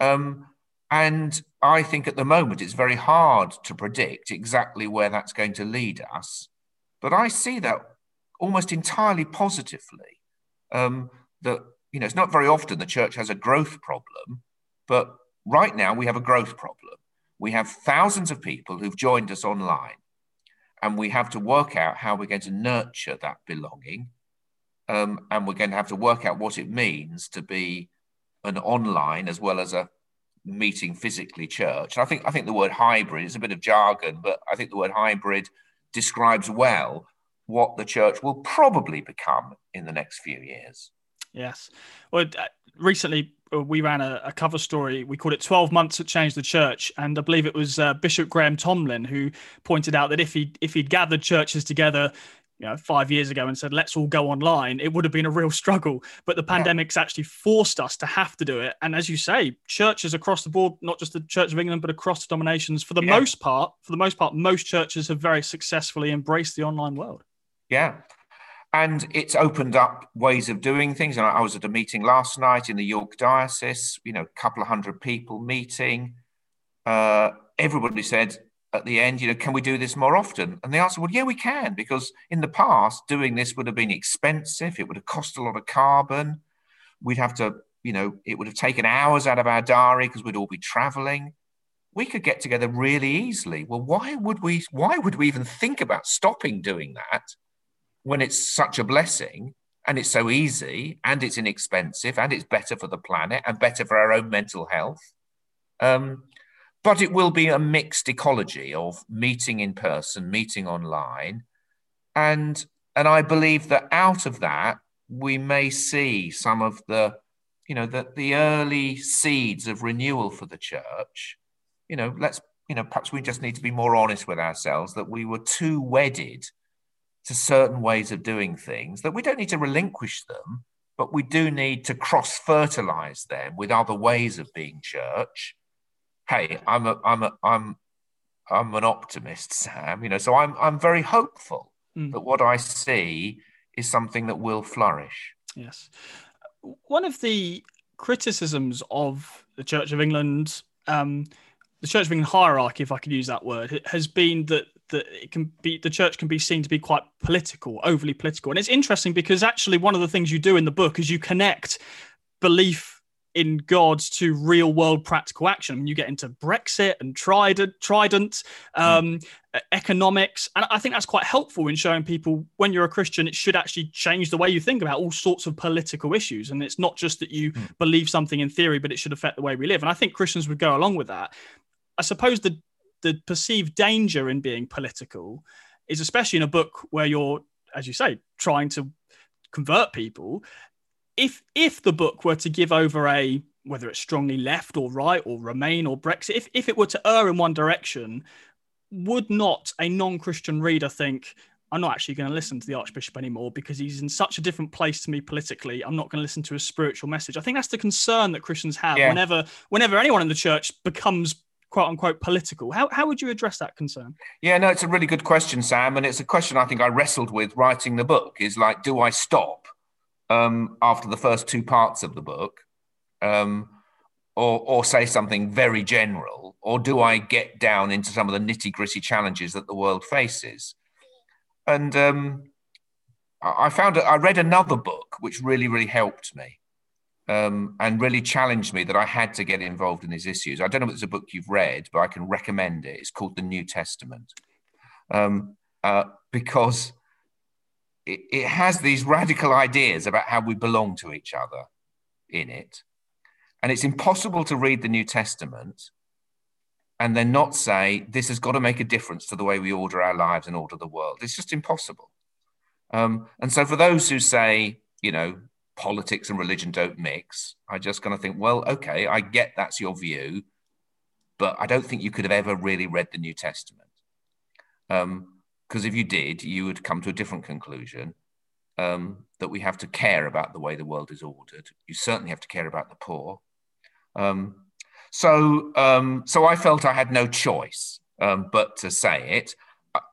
Um, and I think at the moment it's very hard to predict exactly where that's going to lead us. But I see that almost entirely positively. Um, that you know it's not very often the church has a growth problem, but right now we have a growth problem. We have thousands of people who've joined us online, and we have to work out how we're going to nurture that belonging, um, and we're going to have to work out what it means to be an online as well as a meeting physically church. And I think I think the word hybrid is a bit of jargon, but I think the word hybrid describes well what the church will probably become in the next few years.
Yes. Well, uh, recently uh, we ran a, a, cover story. We called it 12 Months That Changed the Church. And I believe it was uh, Bishop Graham Tomlin who pointed out that if he if he'd gathered churches together, you know, five years ago and said, let's all go online, it would have been a real struggle. But the pandemic's yeah. actually forced us to have to do it. And as you say, churches across the board, not just the Church of England, but across denominations, for the yeah. most part, for the most part, most churches have very successfully embraced the online world.
Yeah and it's opened up ways of doing things. And I was at a meeting last night in the York Diocese, you know, a couple of hundred people meeting. Uh, everybody said at the end, you know, can we do this more often? And the answer, well, yeah, we can, because in the past, doing this would have been expensive. It would have cost a lot of carbon. We'd have to, you know, it would have taken hours out of our diary because we'd all be traveling. We could get together really easily. Well, why would we? Why would we even think about stopping doing that? when it's such a blessing and it's so easy and it's inexpensive and it's better for the planet and better for our own mental health. Um, but it will be a mixed ecology of meeting in person, meeting online, and and I believe that out of that we may see some of the, you know, the the early seeds of renewal for the church. You know, let's you know perhaps we just need to be more honest with ourselves that we were too wedded to certain ways of doing things that we don't need to relinquish them, but we do need to cross fertilize them with other ways of being church. Hey, I'm a, I'm a, I'm, I'm an optimist, Sam. You know, so I'm, I'm very hopeful mm. that what I see is something that will flourish.
Yes, one of the criticisms of the Church of England, um, the Church of England hierarchy, if I could use that word, has been that that it can be the church can be seen to be quite political, overly political. And it's interesting because actually one of the things you do in the book is you connect belief in God to real world practical action. I mean, you get into Brexit and Trident, Trident um, mm. economics. And I think that's quite helpful in showing people when you're a Christian, it should actually change the way you think about all sorts of political issues. And it's not just that you mm. believe something in theory, but it should affect the way we live. And I think Christians would go along with that. I suppose the the perceived danger in being political is especially in a book where you're, as you say, trying to convert people. If if the book were to give over a whether it's strongly left or right or Remain or Brexit, if if it were to err in one direction, would not a non-Christian reader think? I'm not actually going to listen to the Archbishop anymore because he's in such a different place to me politically. I'm not going to listen to a spiritual message. I think that's the concern that Christians have yeah. whenever whenever anyone in the church becomes quote unquote political. How, how would you address that concern?
Yeah, no, it's a really good question, Sam. And it's a question I think I wrestled with writing the book is like, do I stop um, after the first two parts of the book um, or, or say something very general? Or do I get down into some of the nitty gritty challenges that the world faces? And um, I found I read another book which really, really helped me um, and really challenged me that I had to get involved in these issues. I don't know if it's a book you've read, but I can recommend it. It's called The New Testament um, uh, because it, has these radical ideas about how we belong to each other in it. And it's impossible to read the New Testament and then not say this has got to make a difference to the way we order our lives and order the world. It's just impossible. Um, and so, for those who say, you know, politics and religion don't mix, I just kind of think, well, okay, I get that's your view, but I don't think you could have ever really read the New Testament. Because if you did, you would come to a different conclusion um, that we have to care about the way the world is ordered. You certainly have to care about the poor. Um, so, um, so I felt I had no choice um, but to say it.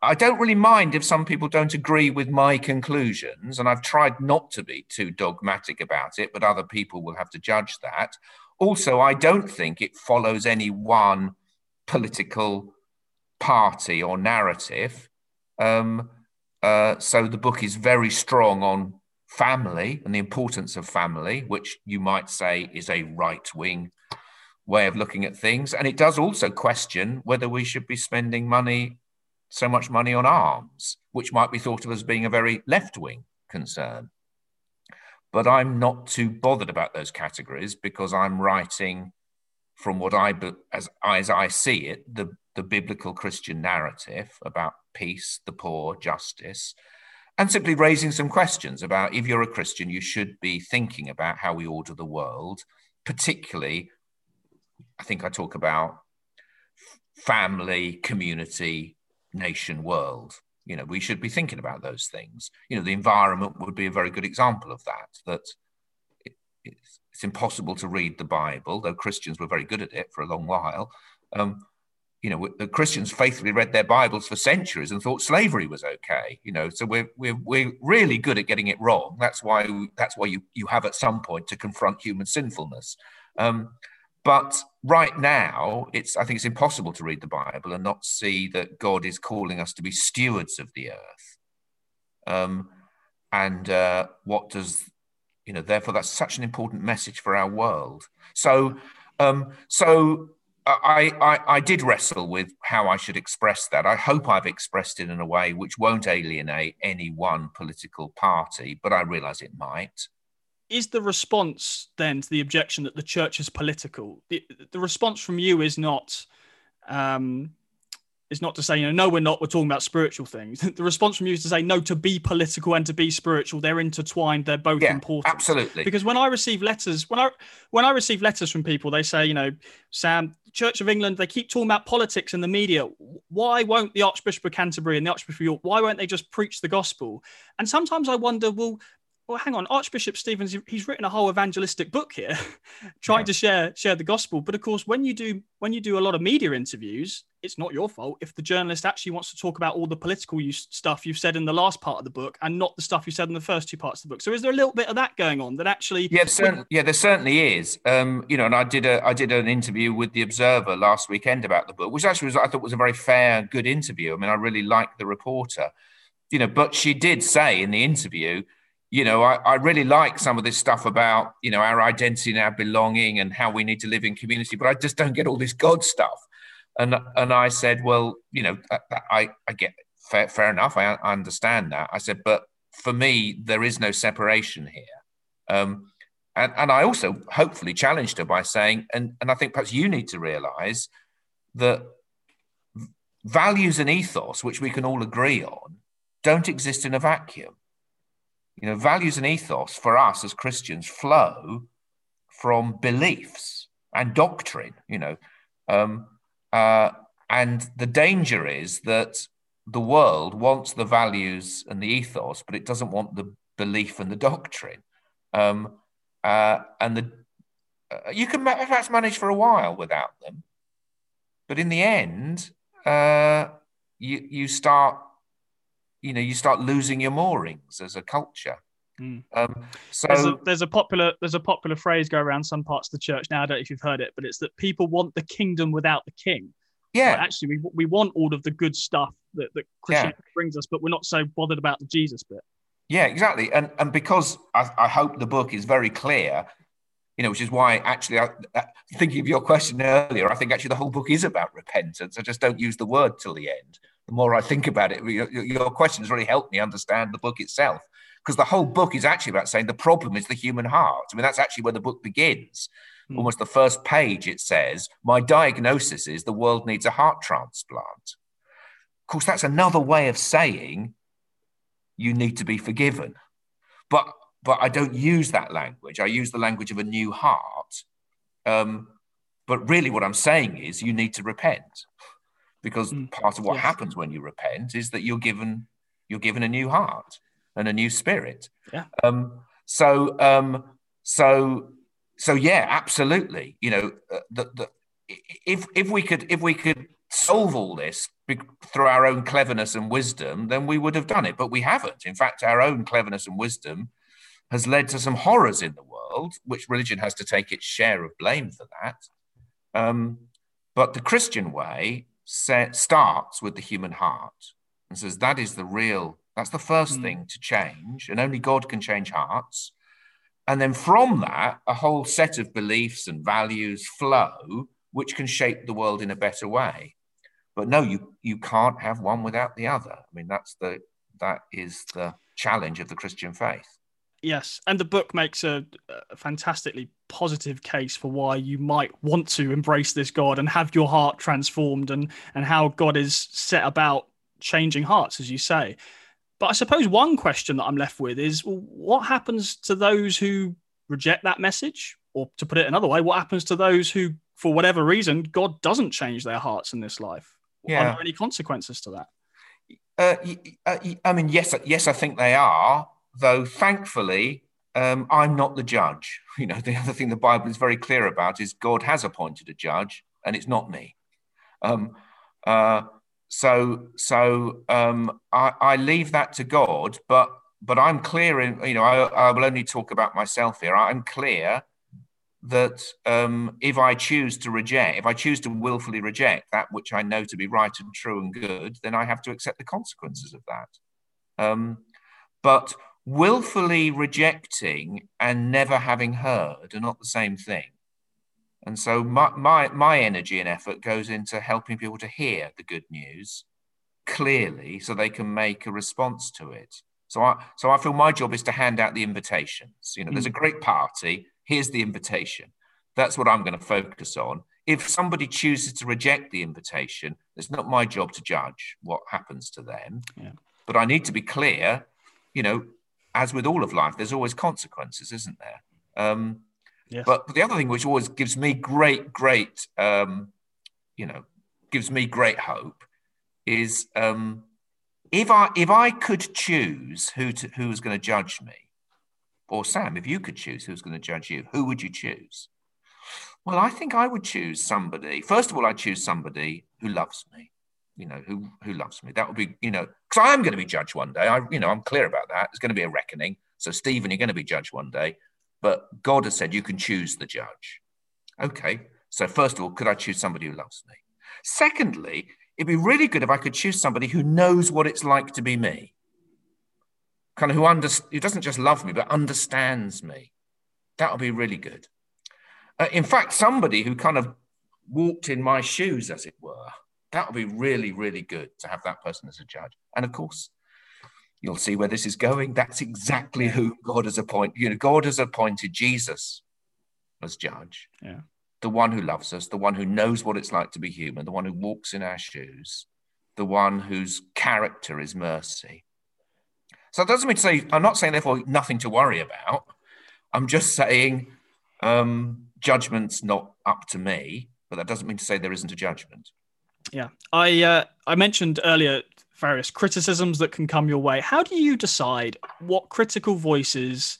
I don't really mind if some people don't agree with my conclusions, and I've tried not to be too dogmatic about it, but other people will have to judge that. Also, I don't think it follows any one political party or narrative. Um, uh, so the book is very strong on family and the importance of family, which you might say is a right wing way of looking at things. And it does also question whether we should be spending money, so much money on arms, which might be thought of as being a very left wing concern. But I'm not too bothered about those categories because I'm writing from what I, as, as I see it, the, the biblical Christian narrative about peace, the poor, justice, and simply raising some questions about if you're a Christian, you should be thinking about how we order the world, particularly I think I talk about family, community, nation, world. You know, we should be thinking about those things. You know, the environment would be a very good example of that. That it, it's, it's, impossible to read the Bible, though Christians were very good at it for a long while. Um, you know, the Christians faithfully read their Bibles for centuries and thought slavery was okay. You know, so we're we're we're really good at getting it wrong. That's why that's why you you have at some point to confront human sinfulness. Um, but right now, it's I think it's impossible to read the Bible and not see that God is calling us to be stewards of the earth. Um, and uh, what does you know? Therefore, that's such an important message for our world. So, um, so I, I, I did wrestle with how I should express that. I hope I've expressed it in a way which won't alienate any one political party, but I realise it might
is the response then to the objection that the church is political? The, the response from you is not um, is not to say, you know, no, we're not. We're talking about spiritual things. the response from you is to say, no, to be political and to be spiritual, they're intertwined. They're both yeah, important.
Absolutely.
Because when I receive letters, when I when I receive letters from people, they say, you know, Sam, Church of England, they keep talking about politics in the media. Why won't the Archbishop of Canterbury and the Archbishop of York? Why won't they just preach the gospel? And sometimes I wonder, well, well, hang on, Archbishop Stephen's, he's written a whole evangelistic book here, trying yeah. to share share the gospel. But of course, when you do when you do a lot of media interviews, it's not your fault if the journalist actually wants to talk about all the political stuff you've said in the last part of the book and not the stuff you said in the first two parts of the book. So is there a little bit of that going on that actually?
Yeah, certain, yeah, there certainly is. Um, you know, and I did a I did an interview with the Observer last weekend about the book, which actually was I thought was a very fair, good interview. I mean, I really liked the reporter. You know, but she did say in the interview you know, I, I, really like some of this stuff about, you know, our identity and our belonging and how we need to live in community, but I just don't get all this God stuff. And and I said, well, you know, I, I get fair, fair enough. I, I understand that. I said, but for me, there is no separation here. Um, and, and I also hopefully challenged her by saying, and, and I think perhaps you need to realize that values and ethos, which we can all agree on, don't exist in a vacuum you know, values and ethos for us as Christians flow from beliefs and doctrine, you know. Um, uh, and the danger is that the world wants the values and the ethos, but it doesn't want the belief and the doctrine. Um, uh, and the uh, you can perhaps manage for a while without them, but in the end, uh, you you start you know you start losing your moorings as a culture.
Mm.
Um, so
there's a, there's a, popular there's a popular phrase go around some parts of the church now. I don't know if you've heard it, but it's that people want the kingdom without the king.
Yeah,
actually, we we want all of the good stuff that that Christianity yeah. brings us, but we're not so bothered about the Jesus bit.
Yeah, exactly, and and because I, I hope the book is very clear, you know, which is why actually, I, uh, thinking of your question earlier, I think actually the whole book is about repentance. I just don't use the word till the end. The more I think about it, your, your question has really helped me understand the book itself because the whole book is actually about saying the problem is the human heart. I mean, that's actually where the book begins. Mm. Almost the first page, it says, My diagnosis is the world needs a heart transplant. Of course, that's another way of saying you need to be forgiven. But but I don't use that language. I use the language of a new heart. Um, but really, what I'm saying is you need to repent, because mm. part of what yes. happens when you repent is that you're given you're given a new heart and a new spirit.
Yeah.
Um, so um, so so yeah, absolutely. You know, uh, the, the, if if we could if we could solve all this through our own cleverness and wisdom, then we would have done it. But we haven't. In fact, our own cleverness and wisdom has led to some horrors in the world, which religion has to take its share of blame for that. Um, but the Christian way set, starts with the human heart and says that is the real, that's the first mm. thing to change, and only God can change hearts. And then from that, a whole set of beliefs and values flow, which can shape the world in a better way. But no, you you can't have one without the other. I mean, that's the that is the challenge of the Christian faith.
Yes, and the book makes a, a, fantastically positive case for why you might want to embrace this God and have your heart transformed, and and how God is set about changing hearts, as you say. But I suppose one question that I'm left with is well, what happens to those who reject that message? Or to put it another way, what happens to those who, for whatever reason, God doesn't change their hearts in this life? Yeah. Are there any consequences to that?
Uh, uh I mean, yes, yes, I think they are. Though, thankfully, um, I'm not the judge. You know, the other thing the Bible is very clear about is God has appointed a judge, and it's not me. Um, uh, so so um, I, I, leave that to God, but but I'm clear in you know I, I will only talk about myself here. I'm clear that um, if I choose to reject, if I choose to willfully reject that which I know to be right and true and good, then I have to accept the consequences of that. Um, but willfully rejecting and never having heard are not the same thing. And so my, my, my energy and effort goes into helping people to hear the good news clearly so they can make a response to it. So I, so I feel my job is to hand out the invitations. You know, mm. there's a great party. Here's the invitation. That's what I'm going to focus on. If somebody chooses to reject the invitation, it's not my job to judge what happens to them.
Yeah.
But I need to be clear, you know, as with all of life, there's always consequences, isn't there? Um,
Yes.
But, the other thing which always gives me great, great, um, you know, gives me great hope is um, if I if I could choose who to, who was going to judge me, or Sam, if you could choose who's going to judge you, who would you choose? Well, I think I would choose somebody. First of all, I'd choose somebody who loves me. You know, who who loves me. That would be, you know, because I am going to be judged one day. I, you know, I'm clear about that. It's going to be a reckoning. So, Stephen, you're going to be judged one day. But God has said you can choose the judge. Okay. So, first of all, could I choose somebody who loves me? Secondly, it'd be really good if I could choose somebody who knows what it's like to be me. Kind of who, under, who doesn't just love me, but understands me. That would be really good. Uh, in fact, somebody who kind of walked in my shoes, as it were. That would be really, really good to have that person as a judge. And of course, You'll see where this is going. That's exactly who God has appointed. You know, God has appointed Jesus as judge.
Yeah.
The one who loves us, the one who knows what it's like to be human, the one who walks in our shoes, the one whose character is mercy. So it doesn't mean to say, I'm not saying, therefore, nothing to worry about. I'm just saying um, judgment's not up to me, but that doesn't mean to say there isn't a judgment.
Yeah, I uh, I mentioned earlier various criticisms that can come your way. How do you decide what critical voices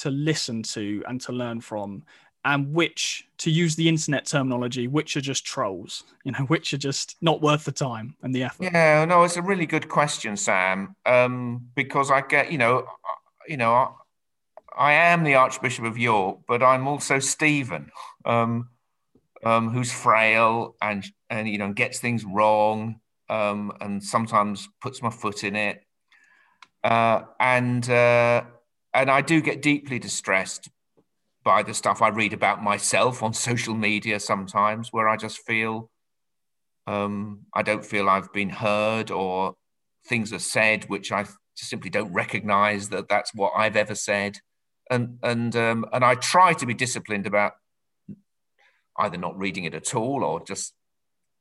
to listen to and to learn from, and which, to use the internet terminology, which are just trolls? You know, which are just not worth the time and the effort.
Yeah, no, it's a really good question, Sam. Um, because I get, you know, you know, I, I am the Archbishop of York, but I'm also Stephen. Um, um, who's frail and and you know gets things wrong um, and sometimes puts my foot in it. Uh, and uh, and I do get deeply distressed by the stuff I read about myself on social media sometimes, where I just feel um, I don't feel I've been heard or things are said which I simply don't recognise that that's what I've ever said, and and um, and I try to be disciplined about either not reading it at all or just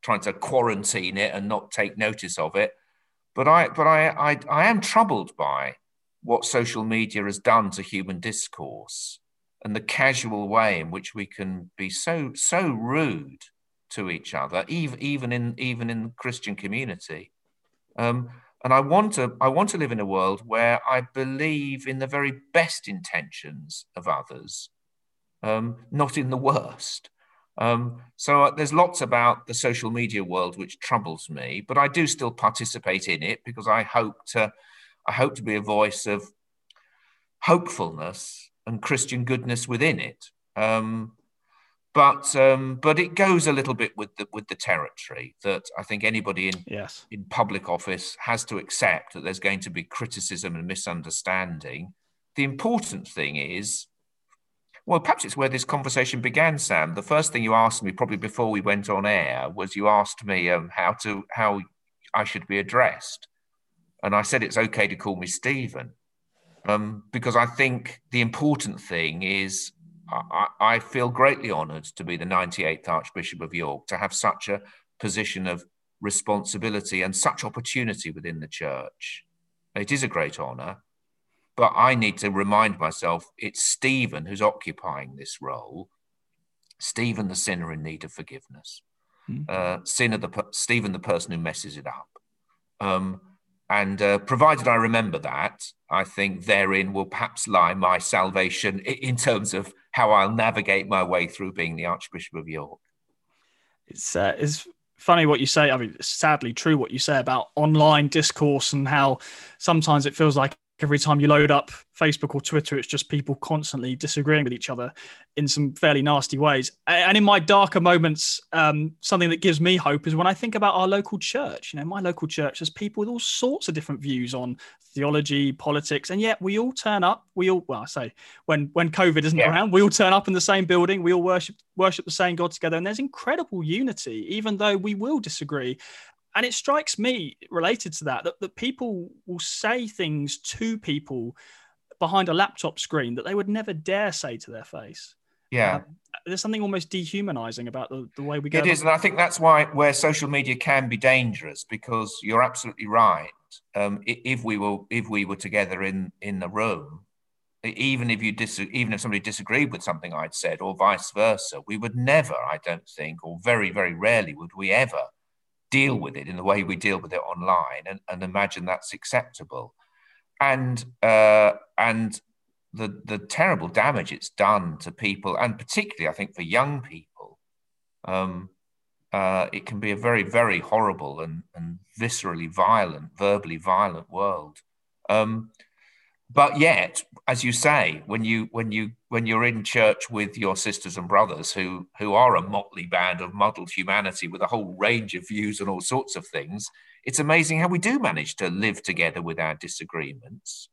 trying to quarantine it and not take notice of it. But I, but I, I, I am troubled by what social media has done to human discourse and the casual way in which we can be so so rude to each other, even even in even in the Christian community. Um, and I want to I want to live in a world where I believe in the very best intentions of others, um, not in the worst. Um, so uh, there's lots about the social media world which troubles me, but I do still participate in it because I hope to, I hope to be a voice of hopefulness and Christian goodness within it. Um, but um, but it goes a little bit with the with the territory that I think anybody in
yes.
in public office has to accept that there's going to be criticism and misunderstanding. The important thing is well, perhaps it's where this conversation began, Sam. The first thing you asked me, probably before we went on air, was you asked me um, how to how I should be addressed, and I said it's okay to call me Stephen, um, because I think the important thing is I, I feel greatly honoured to be the 98th Archbishop of York, to have such a position of responsibility and such opportunity within the church. It is a great honour. But I need to remind myself it's Stephen who's occupying this role. Stephen, the sinner in need of forgiveness. Mm-hmm. Uh, sinner, the Stephen, the person who messes it up. Um, and uh, provided I remember that, I think therein will perhaps lie my salvation in terms of how I'll navigate my way through being the Archbishop of York.
It's uh, it's funny what you say. I mean, it's sadly true what you say about online discourse and how sometimes it feels like every time you load up Facebook or Twitter, it's just people constantly disagreeing with each other in some fairly nasty ways. And in my darker moments, um, something that gives me hope is when I think about our local church. You know, my local church has people with all sorts of different views on theology, politics, and yet we all turn up. We all, well, I say when when COVID isn't yeah. around, we all turn up in the same building. We all worship worship the same God together, and there's incredible unity, even though we will disagree and it strikes me related to that, that that people will say things to people behind a laptop screen that they would never dare say to their face.
Yeah. Uh,
there's something almost dehumanizing about the, the way we go.
It is, and I think that's why where social media can be dangerous because you're absolutely right. Um, if we were if we were together in in the room, even if you dis- even if somebody disagreed with something I'd said, or vice versa, we would never, I don't think, or very very rarely would we ever deal with it in the way we deal with it online and, and imagine that's acceptable. And uh, and the the terrible damage it's done to people, and particularly I think for young people, um, uh, it can be a very very horrible and, and viscerally violent, verbally violent world. Um, but yet as you say when you when you when you're in church with your sisters and brothers who who are a motley band of muddled humanity with a whole range of views and all sorts of things it's amazing how we do manage to live together with our disagreements.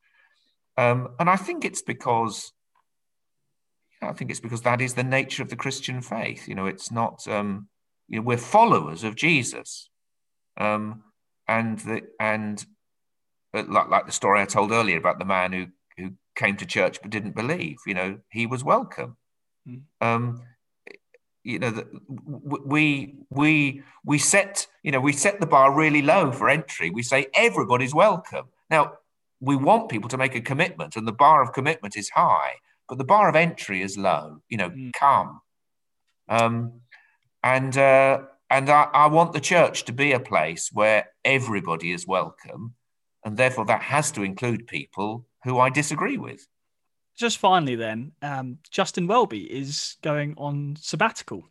Um, and i think it's because i think it's because that is the nature of the christian faith. You know it's not um, you know we're followers of jesus. Um, and the and like, like the story I told earlier about the man who who came to church but didn't believe. You know, he was welcome. Mm. Um, you know, the, we we we set you know we set the bar really low for entry. We say everybody's welcome. Now we want people to make a commitment, and the bar of commitment is high, but the bar of entry is low. You know, mm. come. Um, and uh, and I, I want the church to be a place where everybody is welcome, and therefore that has to include people who I disagree with.
Just finally, then, um, Justin Welby is going on sabbatical.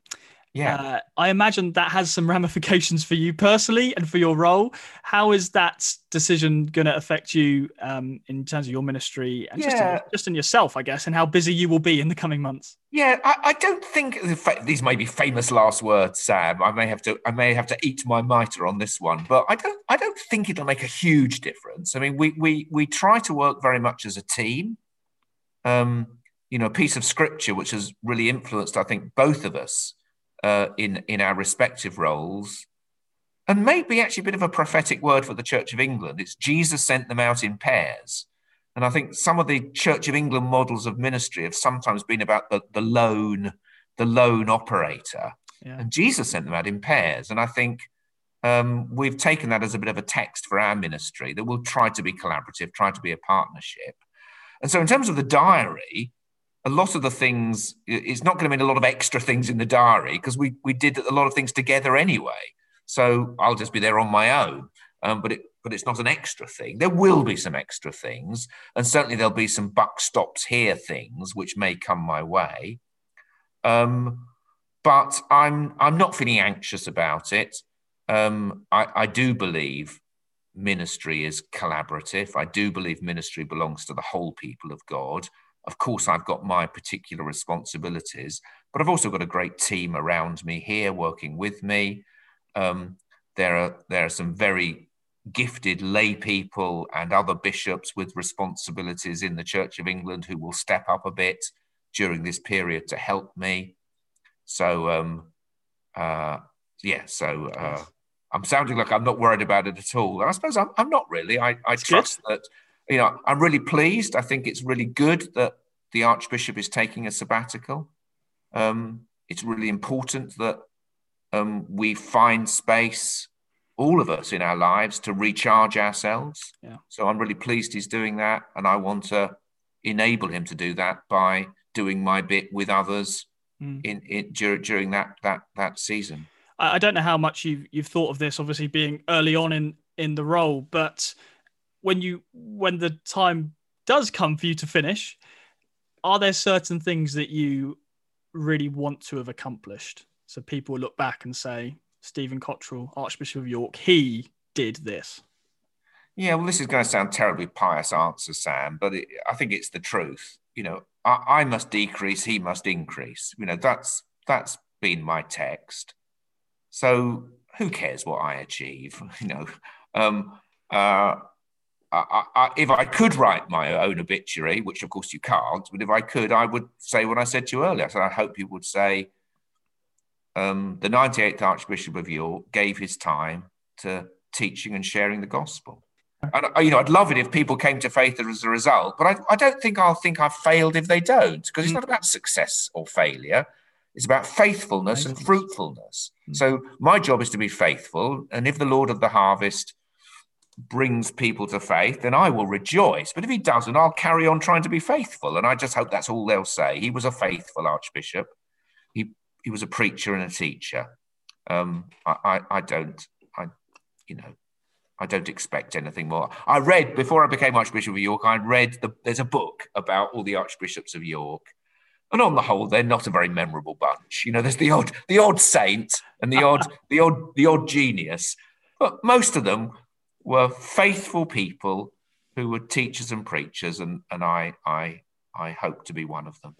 Yeah.
Uh, I imagine that has some ramifications for you personally and for your role. How is that decision going to affect you um, in terms of your ministry and just, in, just in yourself, I guess, and how busy you will be in the coming months?
Yeah, I, I don't think these may be famous last words, Sam. I may have to I may have to eat my mitre on this one, but I don't I don't think it'll make a huge difference. I mean, we we we try to work very much as a team. Um, you know, a piece of scripture which has really influenced, I think, both of us uh, in in our respective roles, and maybe actually a bit of a prophetic word for the Church of England. It's Jesus sent them out in pairs, and I think some of the Church of England models of ministry have sometimes been about the the lone the lone operator, yeah. and Jesus sent them out in pairs, and I think. Um, we've taken that as a bit of a text for our ministry that we'll try to be collaborative, try to be a partnership. And so, in terms of the diary, a lot of the things it's not going to mean a lot of extra things in the diary because we we did a lot of things together anyway. So i'll just be there on my own um, but it but it's not an extra thing. There will be some extra things and certainly there'll be some buck stops here things which may come my way. Um, but i'm i'm not feeling anxious about it. Um, I, I do believe ministry is collaborative. I do believe ministry belongs to the whole people of god of course, I've got my particular responsibilities, but I've also got a great team around me here working with me. Um, there are there are some very gifted lay people and other bishops with responsibilities in the Church of England who will step up a bit during this period to help me. So, um, uh, yeah, so uh, I'm sounding like I'm not worried about it at all. And I suppose I'm, I'm not really. I, I trust good. that you know, I'm really pleased. I think it's really good that the Archbishop is taking a sabbatical. Um, it's really important that um, we find space, all of us in our lives, to recharge ourselves. Yeah. So I'm really pleased he's doing that, and I want to enable him to do that by doing my bit with others mm. in, in during, during that that that season.
I don't know how much you've you've thought of this, obviously being early on in in the role, but when you when the time does come for you to finish, are there certain things that you really want to have accomplished? So people look back and say, Stephen Cottrell, Archbishop of York, he did this.
Yeah, well, this is going to sound terribly pious answer, Sam, but it, I think it's the truth. You know, I, I, must decrease, he must increase. You know, that's that's been my text. So who cares what I achieve? You know, um, uh, I, I, if I could write my own obituary, which of course you can't, but if I could, I would say what I said to you earlier. So I hope you would say um, the 98th Archbishop of York gave his time to teaching and sharing the gospel. And you know, I'd love it if people came to faith as a result, but I, I don't think I'll think I've failed if they don't, because it's not about success or failure. It's about faithfulness, and fruitfulness. Mm. So my job is to be faithful, and if the Lord of the harvest brings people to faith, then I will rejoice. But if he doesn't, I'll carry on trying to be faithful. And I just hope that's all they'll say. He was a faithful archbishop. He he was a preacher and a teacher. Um, I, I, I don't I you know I don't expect anything more. I read before I became Archbishop of York. I read the there's a book about all the archbishops of York, and on the whole, they're not a very memorable bunch. You know, there's the odd the odd saint and the odd the odd the odd genius, but most of them were faithful people who were teachers and preachers, and, and I, I, I hope to be one of them.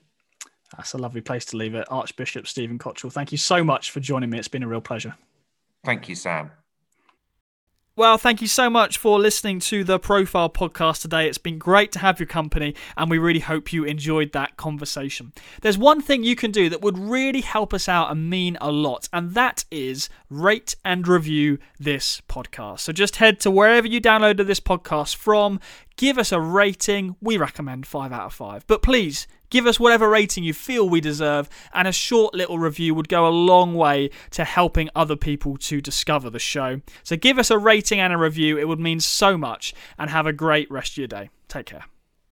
That's a lovely place to leave it. Archbishop Stephen Cottrell, thank you so much for joining me. It's been a real pleasure.
Thank you, Sam.
Well, thank you so much for listening to the Profile podcast today. It's been great to have your company, and we really hope you enjoyed that conversation. There's one thing you can do that would really help us out and mean a lot, and that is rate and review this podcast. So just head to wherever you downloaded this podcast from, give us a rating. We recommend 5 out of 5. But please Give us whatever rating you feel we deserve, and a short little review would go a long way to helping other people to discover the show. So give us a rating and a review, it would mean so much, and have a great rest of your day. Take care.